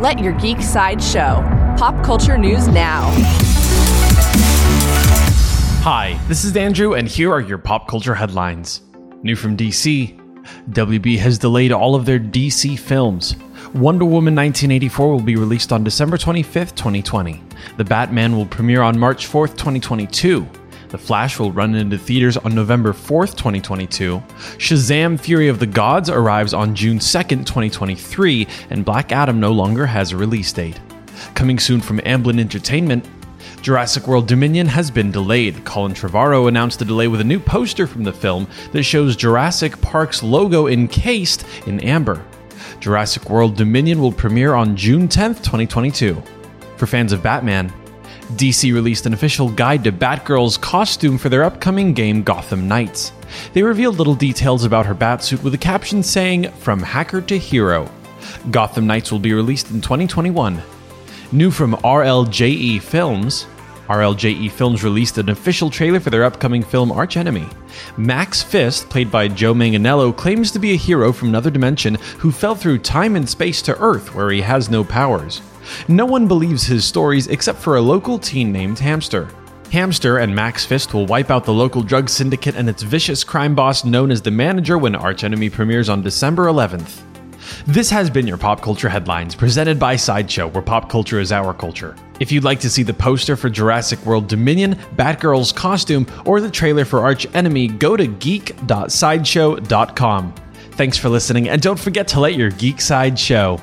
Let your geek side show. Pop culture news now. Hi, this is Andrew, and here are your pop culture headlines. New from DC WB has delayed all of their DC films. Wonder Woman 1984 will be released on December 25th, 2020. The Batman will premiere on March 4th, 2022. The Flash will run into theaters on November 4th, 2022. Shazam Fury of the Gods arrives on June 2nd, 2023, and Black Adam no longer has a release date. Coming soon from Amblin Entertainment, Jurassic World Dominion has been delayed. Colin Trevorrow announced the delay with a new poster from the film that shows Jurassic Park's logo encased in amber. Jurassic World Dominion will premiere on June 10th, 2022. For fans of Batman, DC released an official guide to Batgirl's costume for their upcoming game Gotham Knights. They revealed little details about her batsuit with a caption saying, From hacker to hero. Gotham Knights will be released in 2021. New from RLJE Films, RLJE Films released an official trailer for their upcoming film Arch Enemy. Max Fist, played by Joe Manganiello, claims to be a hero from another dimension who fell through time and space to Earth where he has no powers. No one believes his stories except for a local teen named Hamster. Hamster and Max Fist will wipe out the local drug syndicate and its vicious crime boss known as the Manager when Arch Enemy premieres on December 11th. This has been your Pop Culture Headlines, presented by Sideshow, where pop culture is our culture. If you'd like to see the poster for Jurassic World Dominion, Batgirl's costume, or the trailer for Arch Enemy, go to geek.sideshow.com. Thanks for listening, and don't forget to let your geek side show.